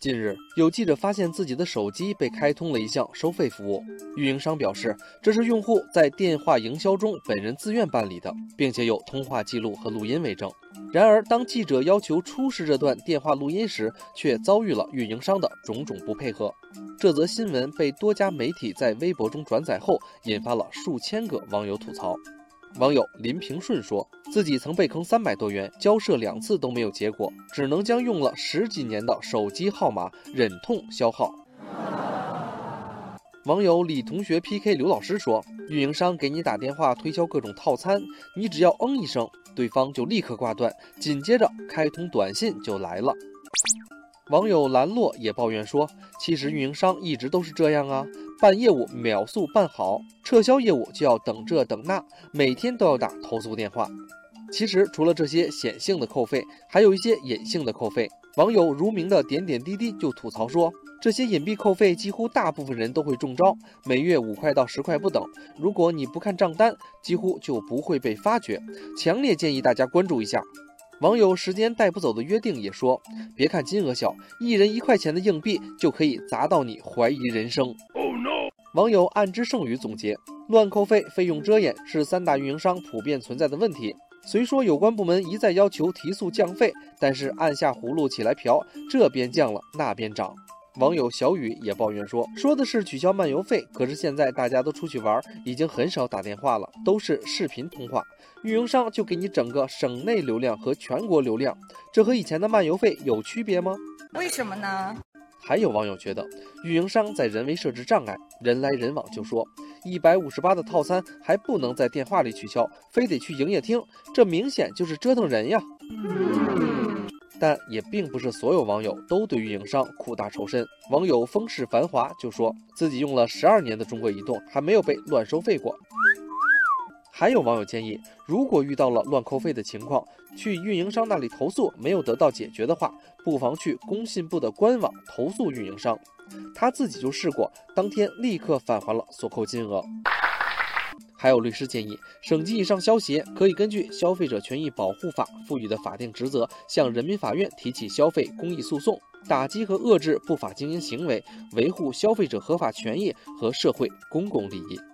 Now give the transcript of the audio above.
近日，有记者发现自己的手机被开通了一项收费服务，运营商表示这是用户在电话营销中本人自愿办理的，并且有通话记录和录音为证。然而，当记者要求出示这段电话录音时，却遭遇了运营商的种种不配合。这则新闻被多家媒体在微博中转载后，引发了数千个网友吐槽。网友林平顺说自己曾被坑三百多元，交涉两次都没有结果，只能将用了十几年的手机号码忍痛消耗。网友李同学 PK 刘老师说，运营商给你打电话推销各种套餐，你只要嗯一声，对方就立刻挂断，紧接着开通短信就来了。网友兰洛也抱怨说，其实运营商一直都是这样啊。办业务秒速办好，撤销业务就要等这等那，每天都要打投诉电话。其实除了这些显性的扣费，还有一些隐性的扣费。网友如明的点点滴滴就吐槽说，这些隐蔽扣费几乎大部分人都会中招，每月五块到十块不等。如果你不看账单，几乎就不会被发觉。强烈建议大家关注一下。网友时间带不走的约定也说，别看金额小，一人一块钱的硬币就可以砸到你怀疑人生哦！no，。网友暗之剩语总结：乱扣费、费用遮掩是三大运营商普遍存在的问题。虽说有关部门一再要求提速降费，但是按下葫芦起来瓢，这边降了那边涨。网友小雨也抱怨说：“说的是取消漫游费，可是现在大家都出去玩，已经很少打电话了，都是视频通话，运营商就给你整个省内流量和全国流量，这和以前的漫游费有区别吗？为什么呢？”还有网友觉得，运营商在人为设置障碍，人来人往就说一百五十八的套餐还不能在电话里取消，非得去营业厅，这明显就是折腾人呀。但也并不是所有网友都对运营商苦大仇深。网友风世繁华就说自己用了十二年的中国移动，还没有被乱收费过。还有网友建议，如果遇到了乱扣费的情况，去运营商那里投诉没有得到解决的话，不妨去工信部的官网投诉运营商。他自己就试过，当天立刻返还了所扣金额。还有律师建议，省级以上消协可以根据《消费者权益保护法》赋予的法定职责，向人民法院提起消费公益诉讼，打击和遏制不法经营行为，维护消费者合法权益和社会公共利益。